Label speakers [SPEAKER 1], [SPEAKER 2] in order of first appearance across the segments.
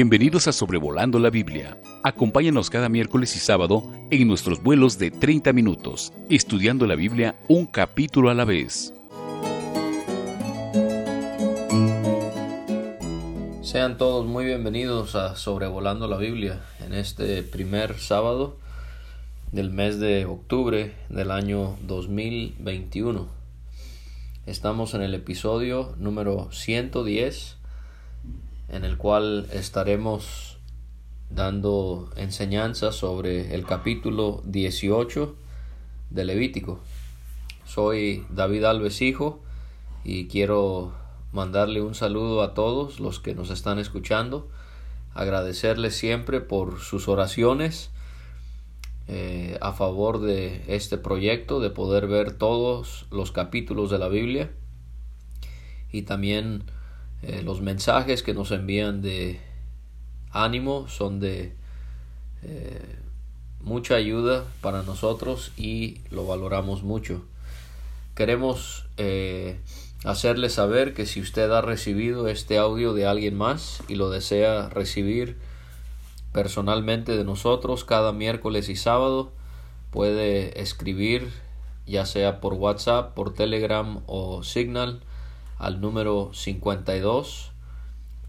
[SPEAKER 1] Bienvenidos a Sobrevolando la Biblia. Acompáñanos cada miércoles y sábado en nuestros vuelos de 30 minutos, estudiando la Biblia un capítulo a la vez.
[SPEAKER 2] Sean todos muy bienvenidos a Sobrevolando la Biblia en este primer sábado del mes de octubre del año 2021. Estamos en el episodio número 110 en el cual estaremos dando enseñanzas sobre el capítulo 18 de Levítico. Soy David Alves Hijo y quiero mandarle un saludo a todos los que nos están escuchando, agradecerles siempre por sus oraciones eh, a favor de este proyecto, de poder ver todos los capítulos de la Biblia y también eh, los mensajes que nos envían de ánimo son de eh, mucha ayuda para nosotros y lo valoramos mucho. Queremos eh, hacerle saber que si usted ha recibido este audio de alguien más y lo desea recibir personalmente de nosotros cada miércoles y sábado, puede escribir ya sea por WhatsApp, por Telegram o Signal al número 52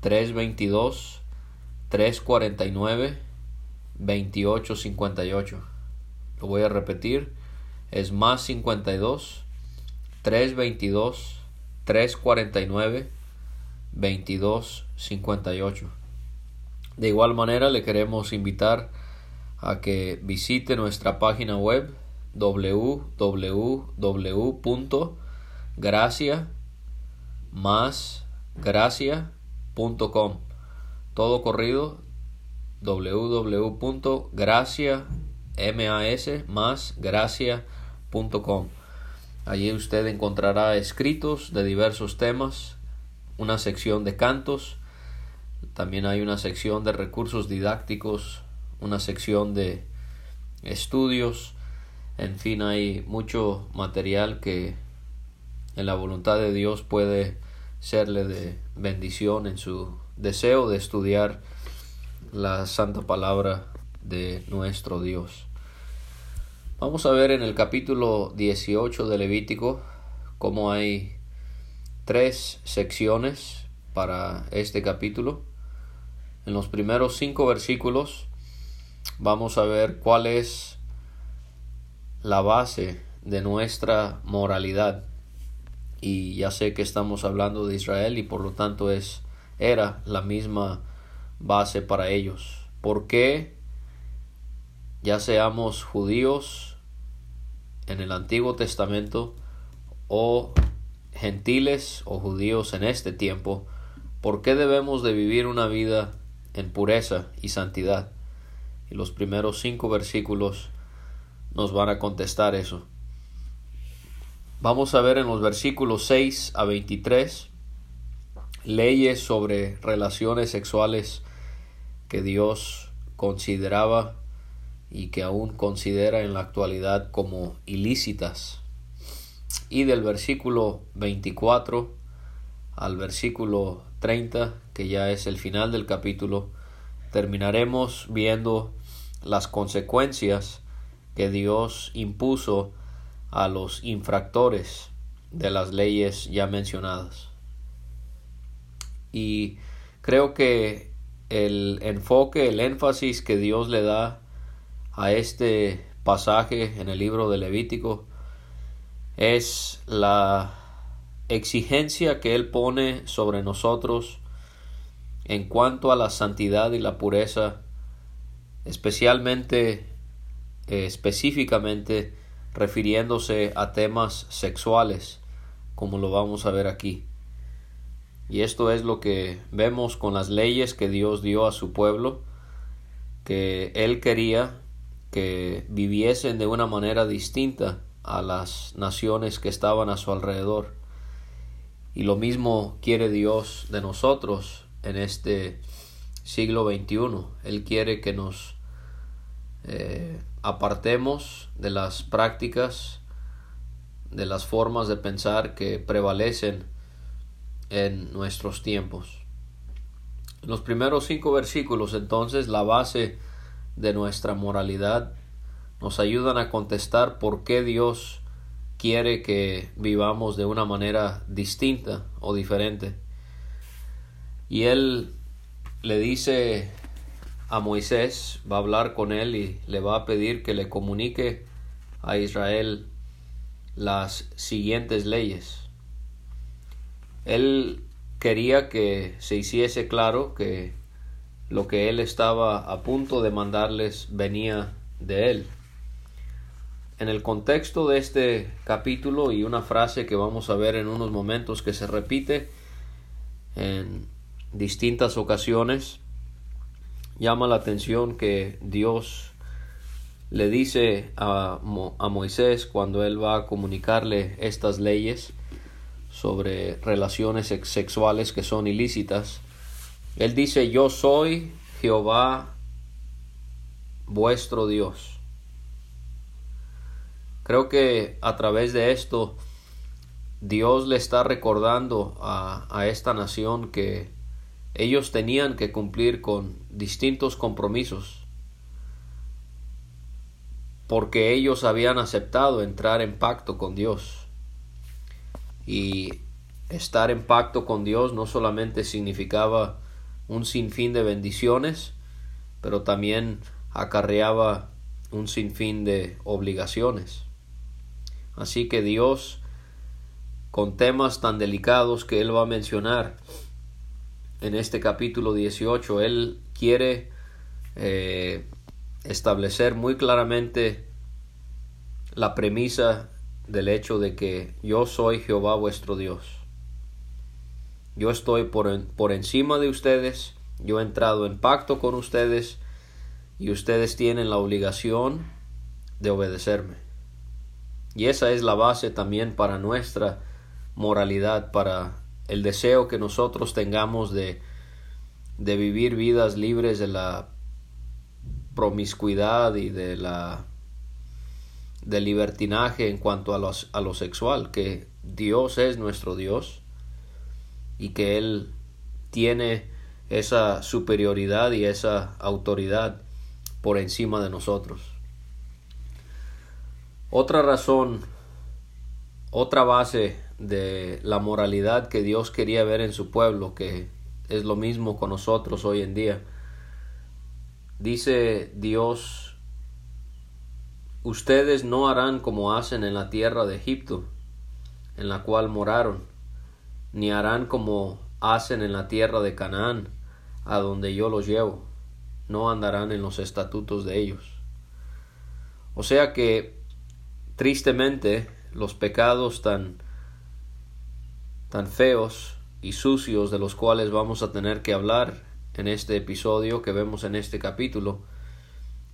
[SPEAKER 2] 322 349 2858. Lo voy a repetir. Es más 52 322 349 2258. De igual manera le queremos invitar a que visite nuestra página web www.gracia más gracia.com. Todo corrido www.gracia más gracia.com. Allí usted encontrará escritos de diversos temas, una sección de cantos, también hay una sección de recursos didácticos, una sección de estudios, en fin, hay mucho material que en la voluntad de Dios puede serle de bendición en su deseo de estudiar la santa palabra de nuestro Dios. Vamos a ver en el capítulo 18 de Levítico cómo hay tres secciones para este capítulo. En los primeros cinco versículos vamos a ver cuál es la base de nuestra moralidad y ya sé que estamos hablando de Israel y por lo tanto es era la misma base para ellos. ¿Por qué ya seamos judíos en el Antiguo Testamento o gentiles o judíos en este tiempo, por qué debemos de vivir una vida en pureza y santidad? Y los primeros cinco versículos nos van a contestar eso. Vamos a ver en los versículos 6 a 23 leyes sobre relaciones sexuales que Dios consideraba y que aún considera en la actualidad como ilícitas. Y del versículo 24 al versículo 30, que ya es el final del capítulo, terminaremos viendo las consecuencias que Dios impuso a los infractores de las leyes ya mencionadas. Y creo que el enfoque, el énfasis que Dios le da a este pasaje en el libro de Levítico es la exigencia que Él pone sobre nosotros en cuanto a la santidad y la pureza, especialmente, eh, específicamente refiriéndose a temas sexuales, como lo vamos a ver aquí. Y esto es lo que vemos con las leyes que Dios dio a su pueblo, que Él quería que viviesen de una manera distinta a las naciones que estaban a su alrededor. Y lo mismo quiere Dios de nosotros en este siglo XXI. Él quiere que nos eh, apartemos de las prácticas, de las formas de pensar que prevalecen en nuestros tiempos. Los primeros cinco versículos, entonces, la base de nuestra moralidad nos ayudan a contestar por qué Dios quiere que vivamos de una manera distinta o diferente. Y Él le dice a Moisés, va a hablar con él y le va a pedir que le comunique a Israel las siguientes leyes. Él quería que se hiciese claro que lo que él estaba a punto de mandarles venía de él. En el contexto de este capítulo y una frase que vamos a ver en unos momentos que se repite en distintas ocasiones, llama la atención que Dios le dice a, a, Moisés cuando él va a comunicarle estas leyes sobre relaciones sexuales que son ilícitas. Él dice, yo soy Jehová vuestro Dios. Creo que a través de esto Dios le está recordando a, a esta nación que ellos tenían que cumplir con distintos compromisos porque ellos habían aceptado entrar en pacto con Dios. Y estar en pacto con Dios no solamente significaba un sinfín de bendiciones, pero también acarreaba un sinfín de obligaciones. Así que Dios, con temas tan delicados que Él va a mencionar en este capítulo 18, Él quiere eh, establecer muy claramente la premisa del hecho de que yo soy Jehová vuestro Dios. Yo estoy por, por encima de ustedes, yo he entrado en pacto con ustedes y ustedes tienen la obligación de obedecerme. Y esa es la base también para nuestra moralidad, para el deseo que nosotros tengamos de, de vivir vidas libres de la promiscuidad y de la de libertinaje en cuanto a, a lo sexual, que Dios es nuestro Dios y que Él tiene esa superioridad y esa autoridad por encima de nosotros. Otra razón, otra base de la moralidad que Dios quería ver en su pueblo, que es lo mismo con nosotros hoy en día. Dice Dios, ustedes no harán como hacen en la tierra de Egipto, en la cual moraron, ni harán como hacen en la tierra de Canaán, a donde yo los llevo, no andarán en los estatutos de ellos. O sea que Tristemente, los pecados tan, tan feos y sucios de los cuales vamos a tener que hablar en este episodio que vemos en este capítulo,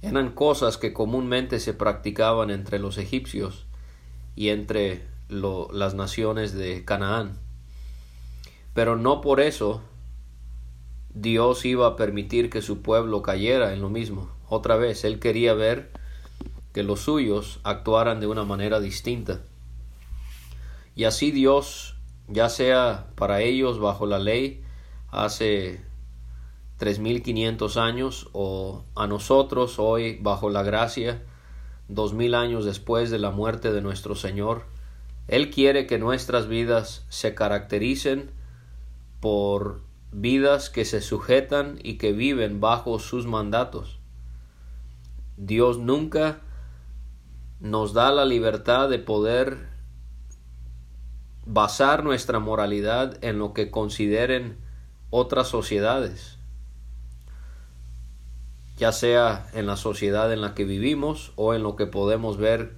[SPEAKER 2] eran cosas que comúnmente se practicaban entre los egipcios y entre las naciones de Canaán. Pero no por eso Dios iba a permitir que su pueblo cayera en lo mismo. Otra vez, Él quería ver que los suyos actuaran de una manera distinta. Y así Dios, ya sea para ellos bajo la ley hace 3500 años o a nosotros hoy bajo la gracia, dos mil años después de la muerte de nuestro Señor, Él quiere que nuestras vidas se caractericen por vidas que se sujetan y que viven bajo sus mandatos. Dios nunca nos da la libertad de poder basar nuestra moralidad en lo que consideren otras sociedades, ya sea en la sociedad en la que vivimos o en lo que podemos ver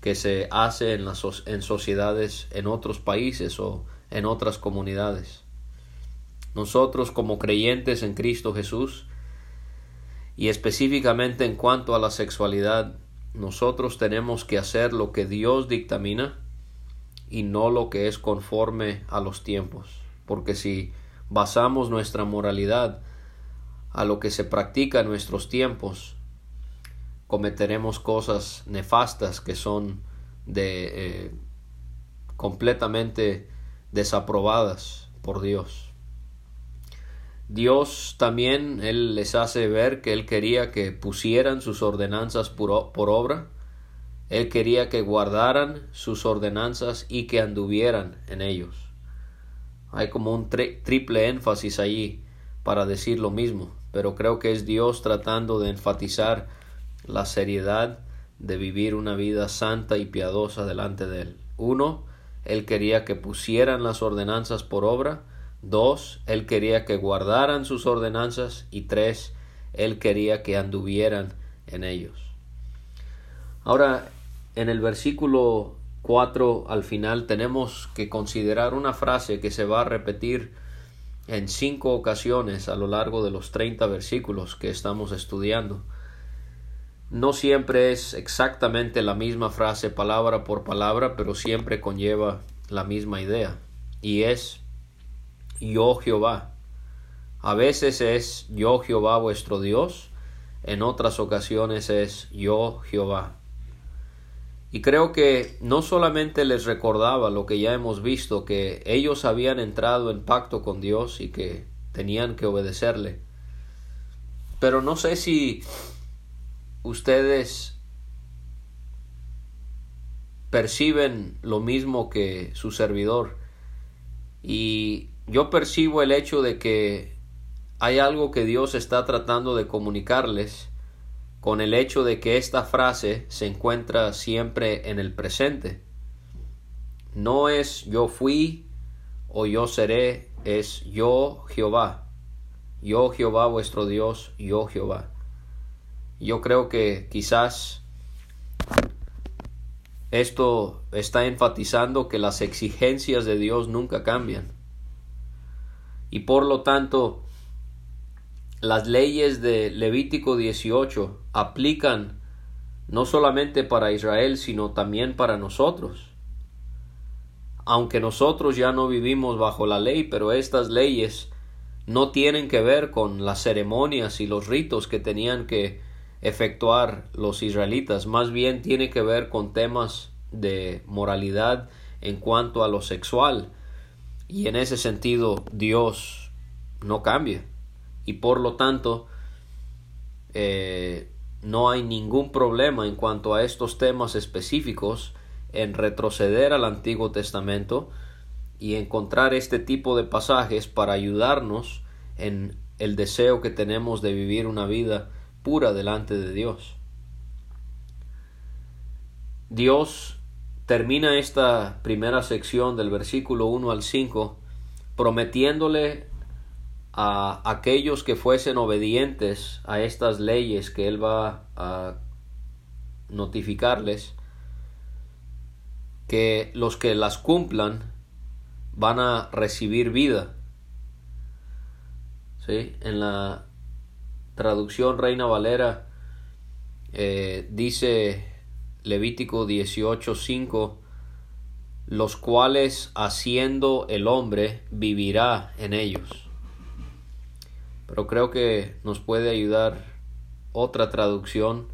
[SPEAKER 2] que se hace en, las, en sociedades en otros países o en otras comunidades. Nosotros como creyentes en Cristo Jesús y específicamente en cuanto a la sexualidad, nosotros tenemos que hacer lo que Dios dictamina y no lo que es conforme a los tiempos. Porque si basamos nuestra moralidad a lo que se practica en nuestros tiempos, cometeremos cosas nefastas que son de eh, completamente desaprobadas por Dios. Dios también, Él les hace ver que Él quería que pusieran sus ordenanzas por, por obra. Él quería que guardaran sus ordenanzas y que anduvieran en ellos. Hay como un triple énfasis allí para decir lo mismo, pero creo que es Dios tratando de enfatizar la seriedad de vivir una vida santa y piadosa delante de Él. Uno, Él quería que pusieran las ordenanzas por obra. Dos, Él quería que guardaran sus ordenanzas. Y tres, Él quería que anduvieran en ellos. Ahora, en el versículo 4 al final tenemos que considerar una frase que se va a repetir en cinco ocasiones a lo largo de los 30 versículos que estamos estudiando. No siempre es exactamente la misma frase palabra por palabra, pero siempre conlleva la misma idea. Y es yo Jehová. A veces es yo Jehová vuestro Dios, en otras ocasiones es yo Jehová. Y creo que no solamente les recordaba lo que ya hemos visto, que ellos habían entrado en pacto con Dios y que tenían que obedecerle, pero no sé si ustedes perciben lo mismo que su servidor. Y yo percibo el hecho de que hay algo que Dios está tratando de comunicarles con el hecho de que esta frase se encuentra siempre en el presente. No es yo fui o yo seré, es yo Jehová. Yo Jehová vuestro Dios, yo Jehová. Yo creo que quizás esto está enfatizando que las exigencias de Dios nunca cambian. Y por lo tanto, las leyes de Levítico 18 aplican no solamente para Israel, sino también para nosotros. Aunque nosotros ya no vivimos bajo la ley, pero estas leyes no tienen que ver con las ceremonias y los ritos que tenían que efectuar los israelitas, más bien tiene que ver con temas de moralidad en cuanto a lo sexual. Y en ese sentido Dios no cambia y por lo tanto eh, no hay ningún problema en cuanto a estos temas específicos en retroceder al Antiguo Testamento y encontrar este tipo de pasajes para ayudarnos en el deseo que tenemos de vivir una vida pura delante de Dios. Dios termina esta primera sección del versículo 1 al 5 prometiéndole a aquellos que fuesen obedientes a estas leyes que Él va a notificarles, que los que las cumplan van a recibir vida. ¿Sí? En la traducción Reina Valera eh, dice Levítico 18:5 los cuales haciendo el hombre vivirá en ellos. Pero creo que nos puede ayudar otra traducción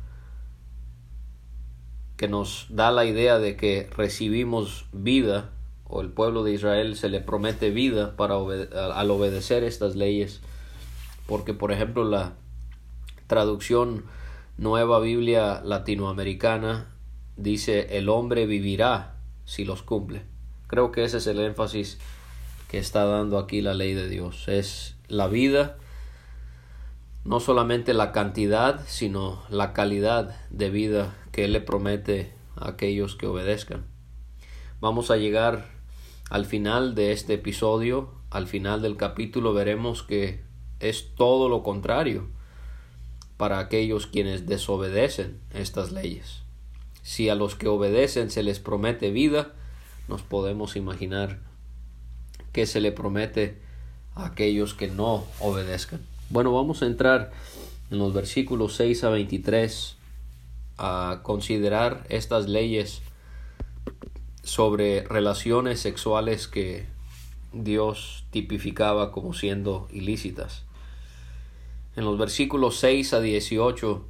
[SPEAKER 2] que nos da la idea de que recibimos vida o el pueblo de Israel se le promete vida para al obedecer estas leyes porque por ejemplo la traducción Nueva Biblia Latinoamericana dice el hombre vivirá si los cumple. Creo que ese es el énfasis que está dando aquí la ley de Dios. Es la vida no solamente la cantidad, sino la calidad de vida que Él le promete a aquellos que obedezcan. Vamos a llegar al final de este episodio, al final del capítulo veremos que es todo lo contrario para aquellos quienes desobedecen estas leyes. Si a los que obedecen se les promete vida, nos podemos imaginar que se le promete a aquellos que no obedezcan. Bueno, vamos a entrar en los versículos 6 a 23 a considerar estas leyes sobre relaciones sexuales que Dios tipificaba como siendo ilícitas. En los versículos 6 a 18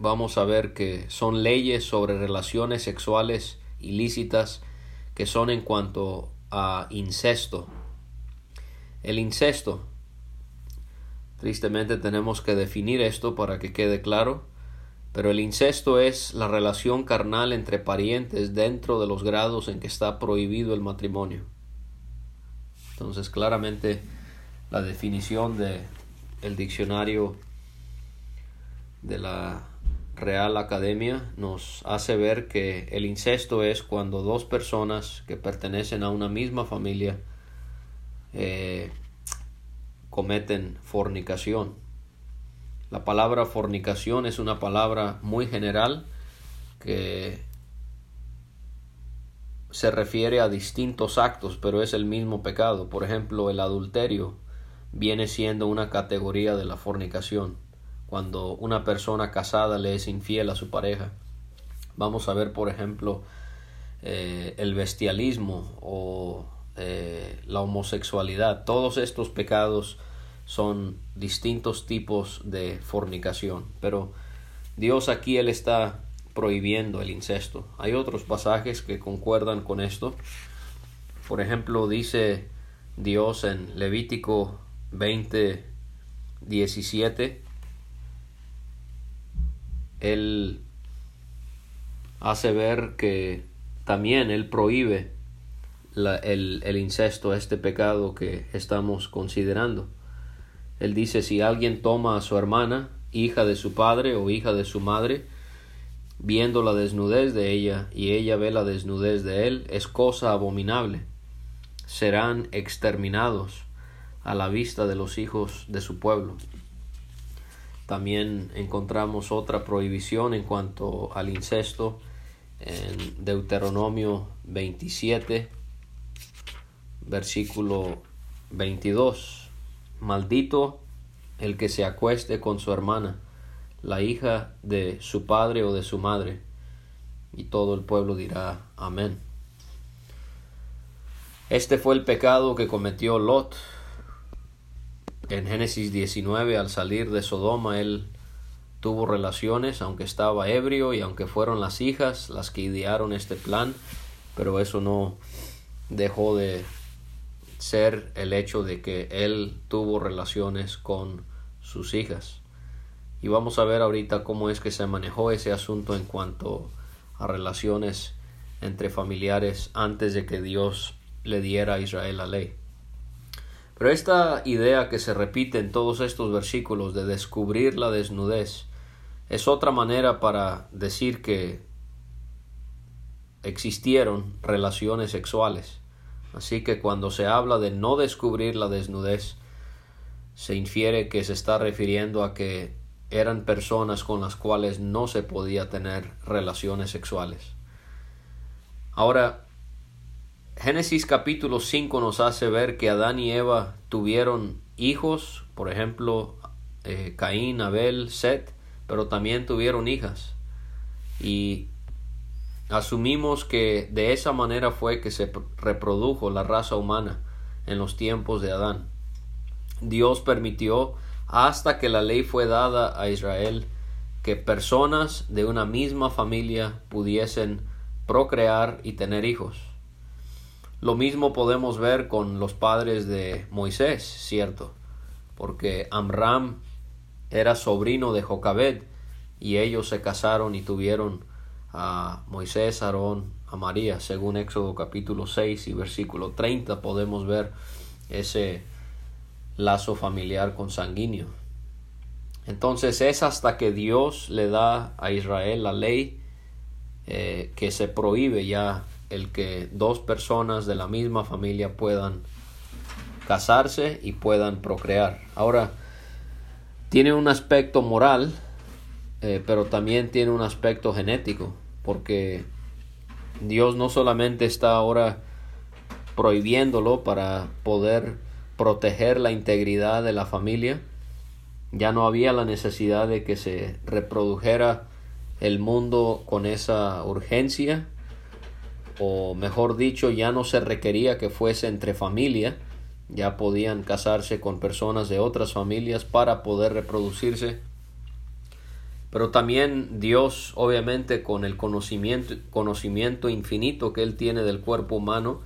[SPEAKER 2] vamos a ver que son leyes sobre relaciones sexuales ilícitas que son en cuanto a incesto. El incesto Tristemente tenemos que definir esto para que quede claro, pero el incesto es la relación carnal entre parientes dentro de los grados en que está prohibido el matrimonio. Entonces, claramente la definición de el diccionario de la Real Academia nos hace ver que el incesto es cuando dos personas que pertenecen a una misma familia eh, cometen fornicación. La palabra fornicación es una palabra muy general que se refiere a distintos actos, pero es el mismo pecado. Por ejemplo, el adulterio viene siendo una categoría de la fornicación cuando una persona casada le es infiel a su pareja. Vamos a ver, por ejemplo, eh, el bestialismo o eh, la homosexualidad. Todos estos pecados son distintos tipos de fornicación. Pero Dios aquí Él está prohibiendo el incesto. Hay otros pasajes que concuerdan con esto. Por ejemplo, dice Dios en Levítico 20, 17, él hace ver que también Él prohíbe el, el incesto, este pecado que estamos considerando. Él dice, si alguien toma a su hermana, hija de su padre o hija de su madre, viendo la desnudez de ella y ella ve la desnudez de él, es cosa abominable. Serán exterminados a la vista de los hijos de su pueblo. También encontramos otra prohibición en cuanto al incesto en Deuteronomio 27, versículo 22. Maldito el que se acueste con su hermana, la hija de su padre o de su madre. Y todo el pueblo dirá amén. Este fue el pecado que cometió Lot en Génesis 19, al salir de Sodoma, él tuvo relaciones, aunque estaba ebrio y aunque fueron las hijas las que idearon este plan, pero eso no dejó de ser el hecho de que él tuvo relaciones con sus hijas. Y vamos a ver ahorita cómo es que se manejó ese asunto en cuanto a relaciones entre familiares antes de que Dios le diera a Israel la ley. Pero esta idea que se repite en todos estos versículos de descubrir la desnudez es otra manera para decir que existieron relaciones sexuales. Así que cuando se habla de no descubrir la desnudez, se infiere que se está refiriendo a que eran personas con las cuales no se podía tener relaciones sexuales. Ahora, Génesis capítulo 5 nos hace ver que Adán y Eva tuvieron hijos, por ejemplo, eh, Caín, Abel, Set, pero también tuvieron hijas. Y asumimos que de esa manera fue que se reprodujo la raza humana en los tiempos de Adán. Dios permitió hasta que la ley fue dada a Israel que personas de una misma familia pudiesen procrear y tener hijos. Lo mismo podemos ver con los padres de Moisés, ¿cierto? Porque Amram era sobrino de Jocabed y ellos se casaron y tuvieron a Moisés, Aarón, a María. Según Éxodo capítulo 6 y versículo 30 podemos ver ese lazo familiar consanguíneo. Entonces es hasta que Dios le da a Israel la ley eh, que se prohíbe ya el que dos personas de la misma familia puedan casarse y puedan procrear. Ahora, tiene un aspecto moral, eh, pero también tiene un aspecto genético, porque Dios no solamente está ahora prohibiéndolo para poder proteger la integridad de la familia, ya no había la necesidad de que se reprodujera el mundo con esa urgencia, o mejor dicho, ya no se requería que fuese entre familia, ya podían casarse con personas de otras familias para poder reproducirse. Pero también Dios, obviamente, con el conocimiento, conocimiento infinito que Él tiene del cuerpo humano,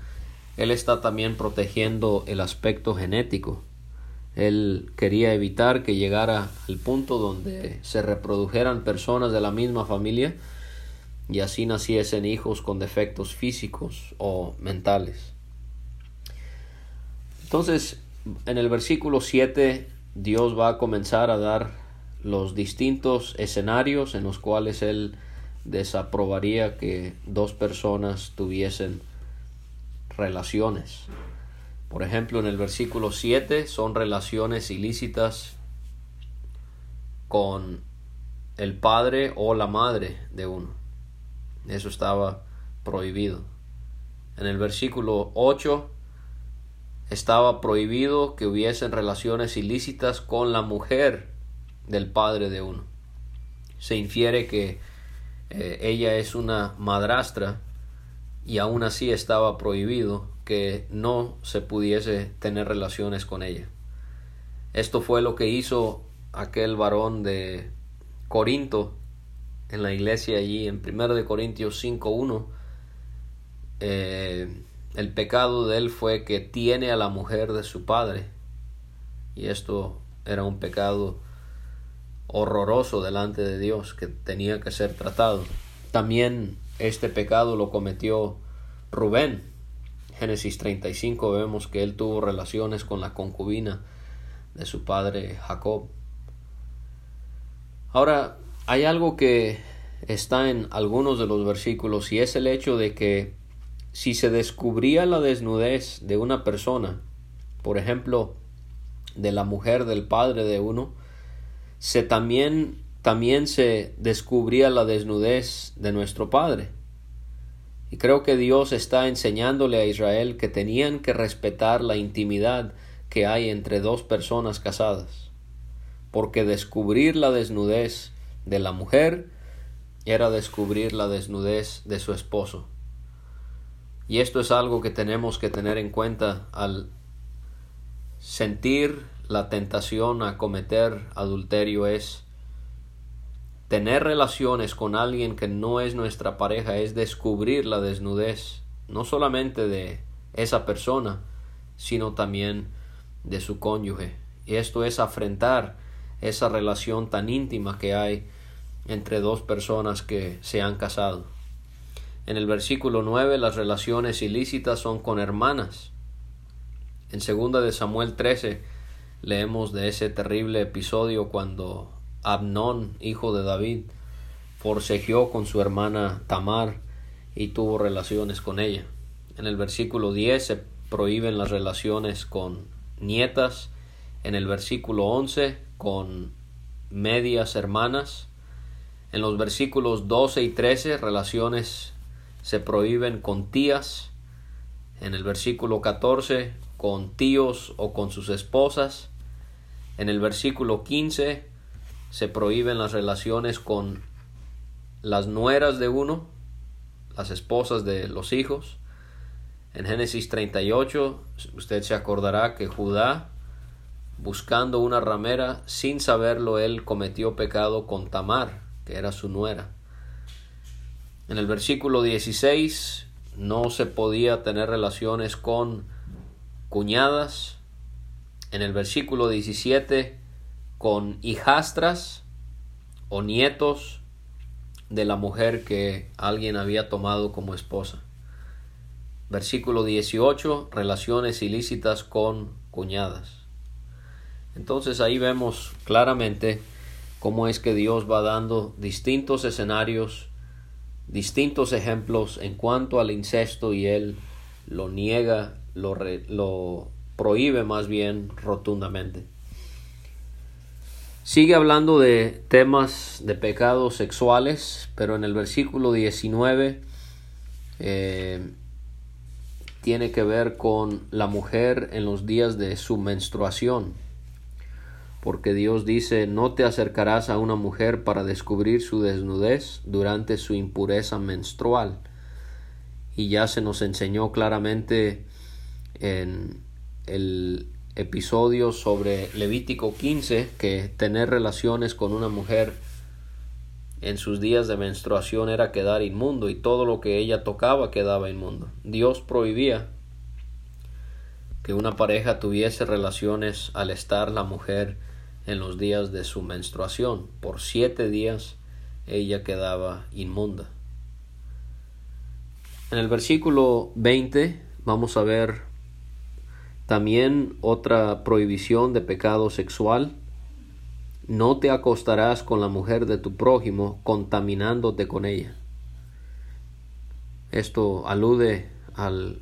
[SPEAKER 2] Él está también protegiendo el aspecto genético. Él quería evitar que llegara al punto donde se reprodujeran personas de la misma familia y así naciesen hijos con defectos físicos o mentales. Entonces, en el versículo 7, Dios va a comenzar a dar los distintos escenarios en los cuales Él desaprobaría que dos personas tuviesen relaciones. Por ejemplo, en el versículo 7 son relaciones ilícitas con el padre o la madre de uno. Eso estaba prohibido. En el versículo 8 estaba prohibido que hubiesen relaciones ilícitas con la mujer del padre de uno. Se infiere que eh, ella es una madrastra y aún así estaba prohibido que no se pudiese tener relaciones con ella. Esto fue lo que hizo aquel varón de Corinto en la iglesia allí en 1 de Corintios 5.1. Eh, el pecado de él fue que tiene a la mujer de su padre. Y esto era un pecado horroroso delante de Dios que tenía que ser tratado. También este pecado lo cometió Rubén Génesis 35 vemos que él tuvo relaciones con la concubina de su padre Jacob. Ahora, hay algo que está en algunos de los versículos y es el hecho de que si se descubría la desnudez de una persona, por ejemplo, de la mujer del padre de uno, se también también se descubría la desnudez de nuestro padre. Y creo que Dios está enseñándole a Israel que tenían que respetar la intimidad que hay entre dos personas casadas, porque descubrir la desnudez de la mujer era descubrir la desnudez de su esposo. Y esto es algo que tenemos que tener en cuenta al sentir la tentación a cometer adulterio es Tener relaciones con alguien que no es nuestra pareja es descubrir la desnudez, no solamente de esa persona, sino también de su cónyuge. Y esto es afrentar esa relación tan íntima que hay entre dos personas que se han casado. En el versículo 9 las relaciones ilícitas son con hermanas. En segunda de Samuel 13 leemos de ese terrible episodio cuando Abnón, hijo de David, forcejeó con su hermana Tamar y tuvo relaciones con ella. En el versículo 10 se prohíben las relaciones con nietas. En el versículo 11 con medias hermanas. En los versículos 12 y 13 relaciones se prohíben con tías. En el versículo 14 con tíos o con sus esposas. En el versículo 15 se prohíben las relaciones con las nueras de uno, las esposas de los hijos. En Génesis 38 usted se acordará que Judá, buscando una ramera, sin saberlo él cometió pecado con Tamar, que era su nuera. En el versículo 16 no se podía tener relaciones con cuñadas. En el versículo 17 con hijastras o nietos de la mujer que alguien había tomado como esposa. Versículo 18, relaciones ilícitas con cuñadas. Entonces ahí vemos claramente cómo es que Dios va dando distintos escenarios, distintos ejemplos en cuanto al incesto y Él lo niega, lo, lo prohíbe más bien rotundamente. Sigue hablando de temas de pecados sexuales, pero en el versículo 19 eh, tiene que ver con la mujer en los días de su menstruación. Porque Dios dice, no te acercarás a una mujer para descubrir su desnudez durante su impureza menstrual. Y ya se nos enseñó claramente en el episodio sobre Levítico 15 que tener relaciones con una mujer en sus días de menstruación era quedar inmundo y todo lo que ella tocaba quedaba inmundo. Dios prohibía que una pareja tuviese relaciones al estar la mujer en los días de su menstruación. Por siete días ella quedaba inmunda. En el versículo 20 vamos a ver también otra prohibición de pecado sexual. No te acostarás con la mujer de tu prójimo contaminándote con ella. Esto alude al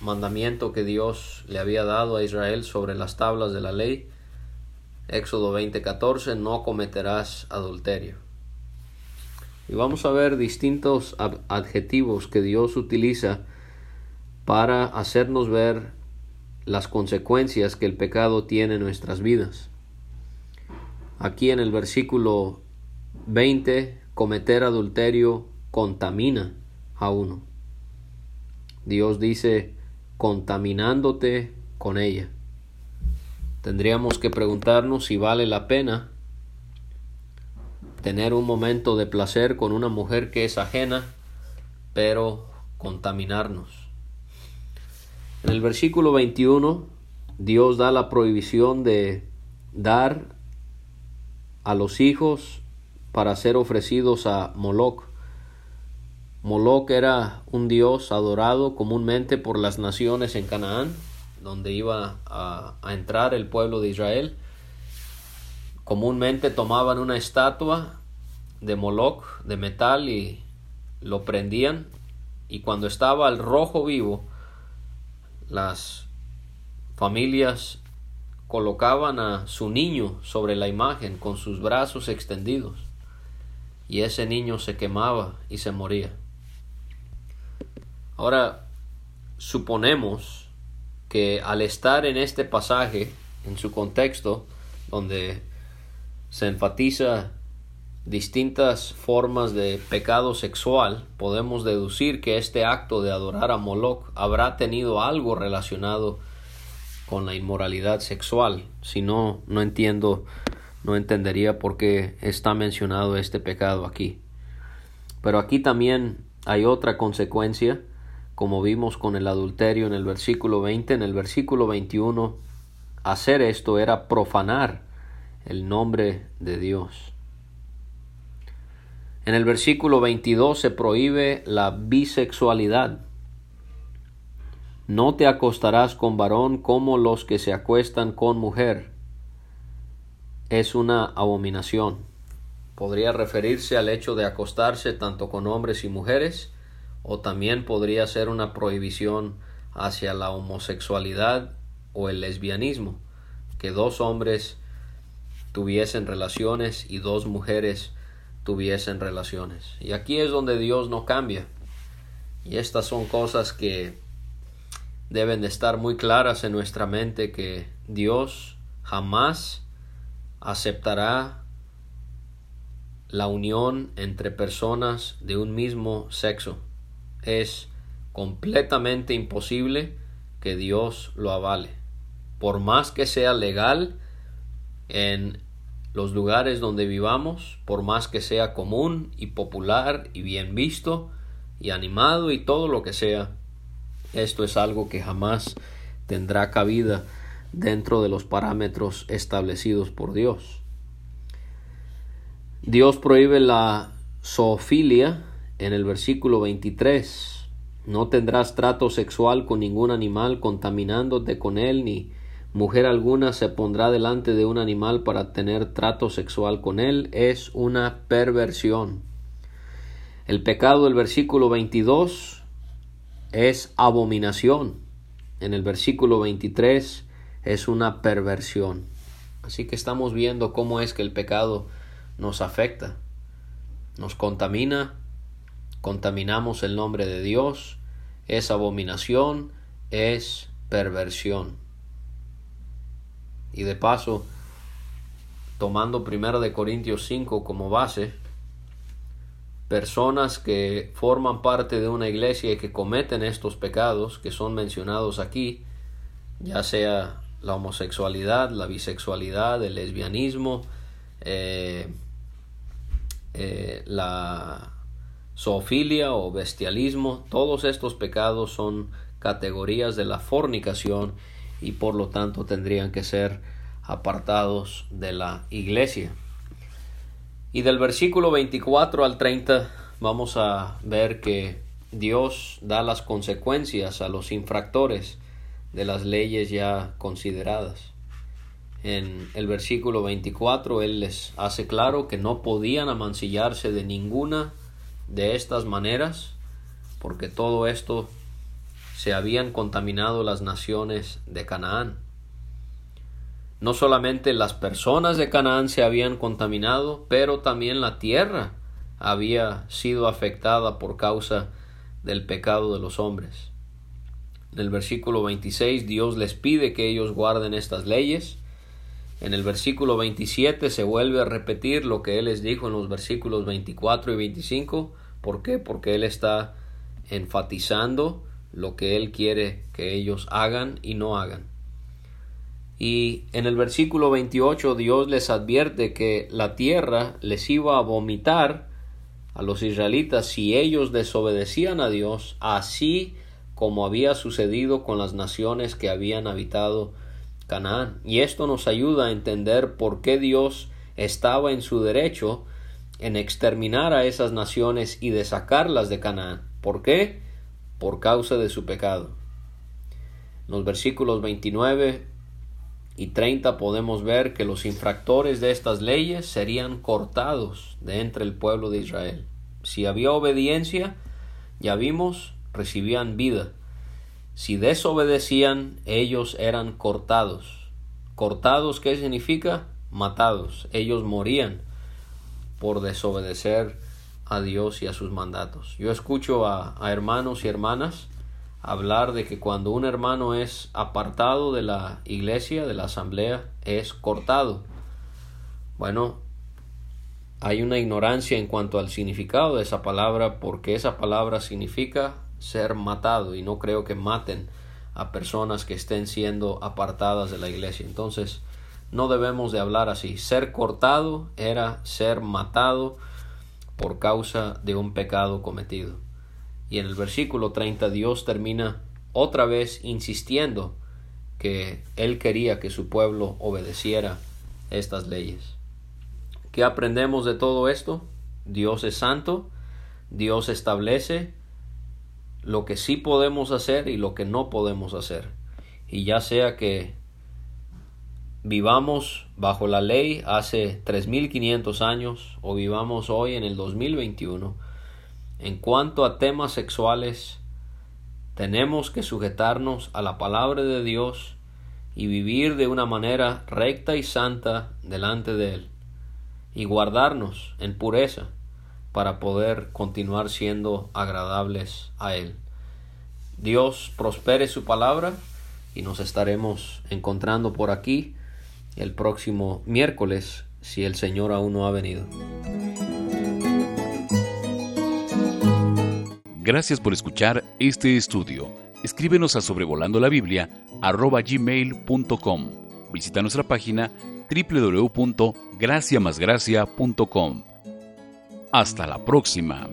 [SPEAKER 2] mandamiento que Dios le había dado a Israel sobre las tablas de la ley. Éxodo 20:14, no cometerás adulterio. Y vamos a ver distintos adjetivos que Dios utiliza para hacernos ver las consecuencias que el pecado tiene en nuestras vidas. Aquí en el versículo 20, cometer adulterio contamina a uno. Dios dice, contaminándote con ella. Tendríamos que preguntarnos si vale la pena tener un momento de placer con una mujer que es ajena, pero contaminarnos. En el versículo 21, Dios da la prohibición de dar a los hijos para ser ofrecidos a Moloch. Moloch era un dios adorado comúnmente por las naciones en Canaán, donde iba a, entrar el pueblo de Israel. Comúnmente tomaban una estatua de Moloch de metal y lo prendían y cuando estaba el rojo vivo las familias colocaban a su niño sobre la imagen con sus brazos extendidos y ese niño se quemaba y se moría. Ahora, suponemos que al estar en este pasaje, en su contexto, donde se enfatiza distintas formas de pecado sexual, podemos deducir que este acto de adorar a Moloch habrá tenido algo relacionado con la inmoralidad sexual. Si no, no entiendo, no entendería por qué está mencionado este pecado aquí. Pero aquí también hay otra consecuencia como vimos con el adulterio en el versículo 20, en el versículo 21, hacer esto era profanar el nombre de Dios. En el versículo 22 se prohíbe la bisexualidad. No te acostarás con varón como los que se acuestan con mujer. Es una abominación. Podría referirse al hecho de acostarse tanto con hombres y mujeres, o también podría ser una prohibición hacia la homosexualidad o el lesbianismo, que dos hombres tuviesen relaciones y dos mujeres tuviesen relaciones. Y aquí es donde Dios no cambia. Y estas son cosas que deben de estar muy claras en nuestra mente que Dios jamás aceptará la unión entre personas de un mismo sexo es completamente imposible que Dios lo avale. Por más que sea legal en los lugares donde vivamos, por más que sea común y popular y bien visto y animado y todo lo que sea, esto es algo que jamás tendrá cabida dentro de los parámetros establecidos por Dios. Dios prohíbe la zoofilia, en el versículo 23. No tendrás trato sexual con ningún animal contaminándote con él, ni mujer alguna se pondrá delante de un animal para tener trato sexual con él. Es una perversión. El pecado del versículo 22 es abominación. En el versículo 23 es una perversión. Así que estamos viendo cómo es que el pecado nos afecta, nos contamina contaminamos el nombre de Dios, es abominación, es perversión. Y de paso, tomando primero de Corintios 5 como base, personas que forman parte de una iglesia y que cometen estos pecados que son mencionados aquí, ya sea la homosexualidad, la bisexualidad, el lesbianismo, eh, eh, la zoofilia o bestialismo, todos estos pecados son categorías de la fornicación y por lo tanto tendrían que ser apartados de la iglesia. Y del versículo 24 al 30 vamos a ver que Dios da las consecuencias a los infractores de las leyes ya consideradas. En el versículo 24 Él les hace claro que no podían amancillarse de ninguna de estas maneras, porque todo esto se habían contaminado las naciones de Canaán. No solamente las personas de Canaán se habían contaminado, pero también la tierra había sido afectada por causa del pecado de los hombres. En el versículo 26 Dios les pide que ellos guarden estas leyes. En el versículo 27 se vuelve a repetir lo que Él les dijo en los versículos 24 y 25. ¿Por qué? Porque Él está enfatizando lo que Él quiere que ellos hagan y no hagan. Y en el versículo 28 Dios les advierte que la tierra les iba a vomitar a los israelitas si ellos desobedecían a Dios, así como había sucedido con las naciones que habían habitado Canaán. Y esto nos ayuda a entender por qué Dios estaba en su derecho en exterminar a esas naciones y de sacarlas de Canaán. ¿Por qué? Por causa de su pecado. En los versículos 29 y 30 podemos ver que los infractores de estas leyes serían cortados de entre el pueblo de Israel. Si había obediencia, ya vimos, recibían vida. Si desobedecían, ellos eran cortados. Cortados, ¿qué significa? Matados. Ellos morían por desobedecer a Dios y a sus mandatos. Yo escucho a, hermanos y hermanas hablar de que cuando un hermano es apartado de la iglesia, de la asamblea, es cortado. Bueno, hay una ignorancia en cuanto al significado de esa palabra porque esa palabra significa ser matado y no creo que maten a personas que estén siendo apartadas de la iglesia. Entonces, no debemos de hablar así. Ser cortado era ser matado por causa de un pecado cometido. Y en el versículo 30 Dios termina otra vez insistiendo que Él quería que su pueblo obedeciera estas leyes. ¿Qué aprendemos de todo esto? Dios es santo, Dios establece lo que sí podemos hacer y lo que no podemos hacer. Y ya sea que vivamos bajo la ley hace 3500 años o vivamos hoy en el 2021, en cuanto a temas sexuales, tenemos que sujetarnos a la palabra de Dios y vivir de una manera recta y santa delante de Él, y guardarnos en pureza para poder continuar siendo agradables a Él. Dios prospere su palabra y nos estaremos encontrando por aquí el próximo miércoles si el Señor aún no ha venido.
[SPEAKER 1] Gracias por escuchar este estudio. Escríbenos a sobrevolando la Biblia gmail.com. Visita nuestra página www.graciamasgracia.com. Hasta la próxima.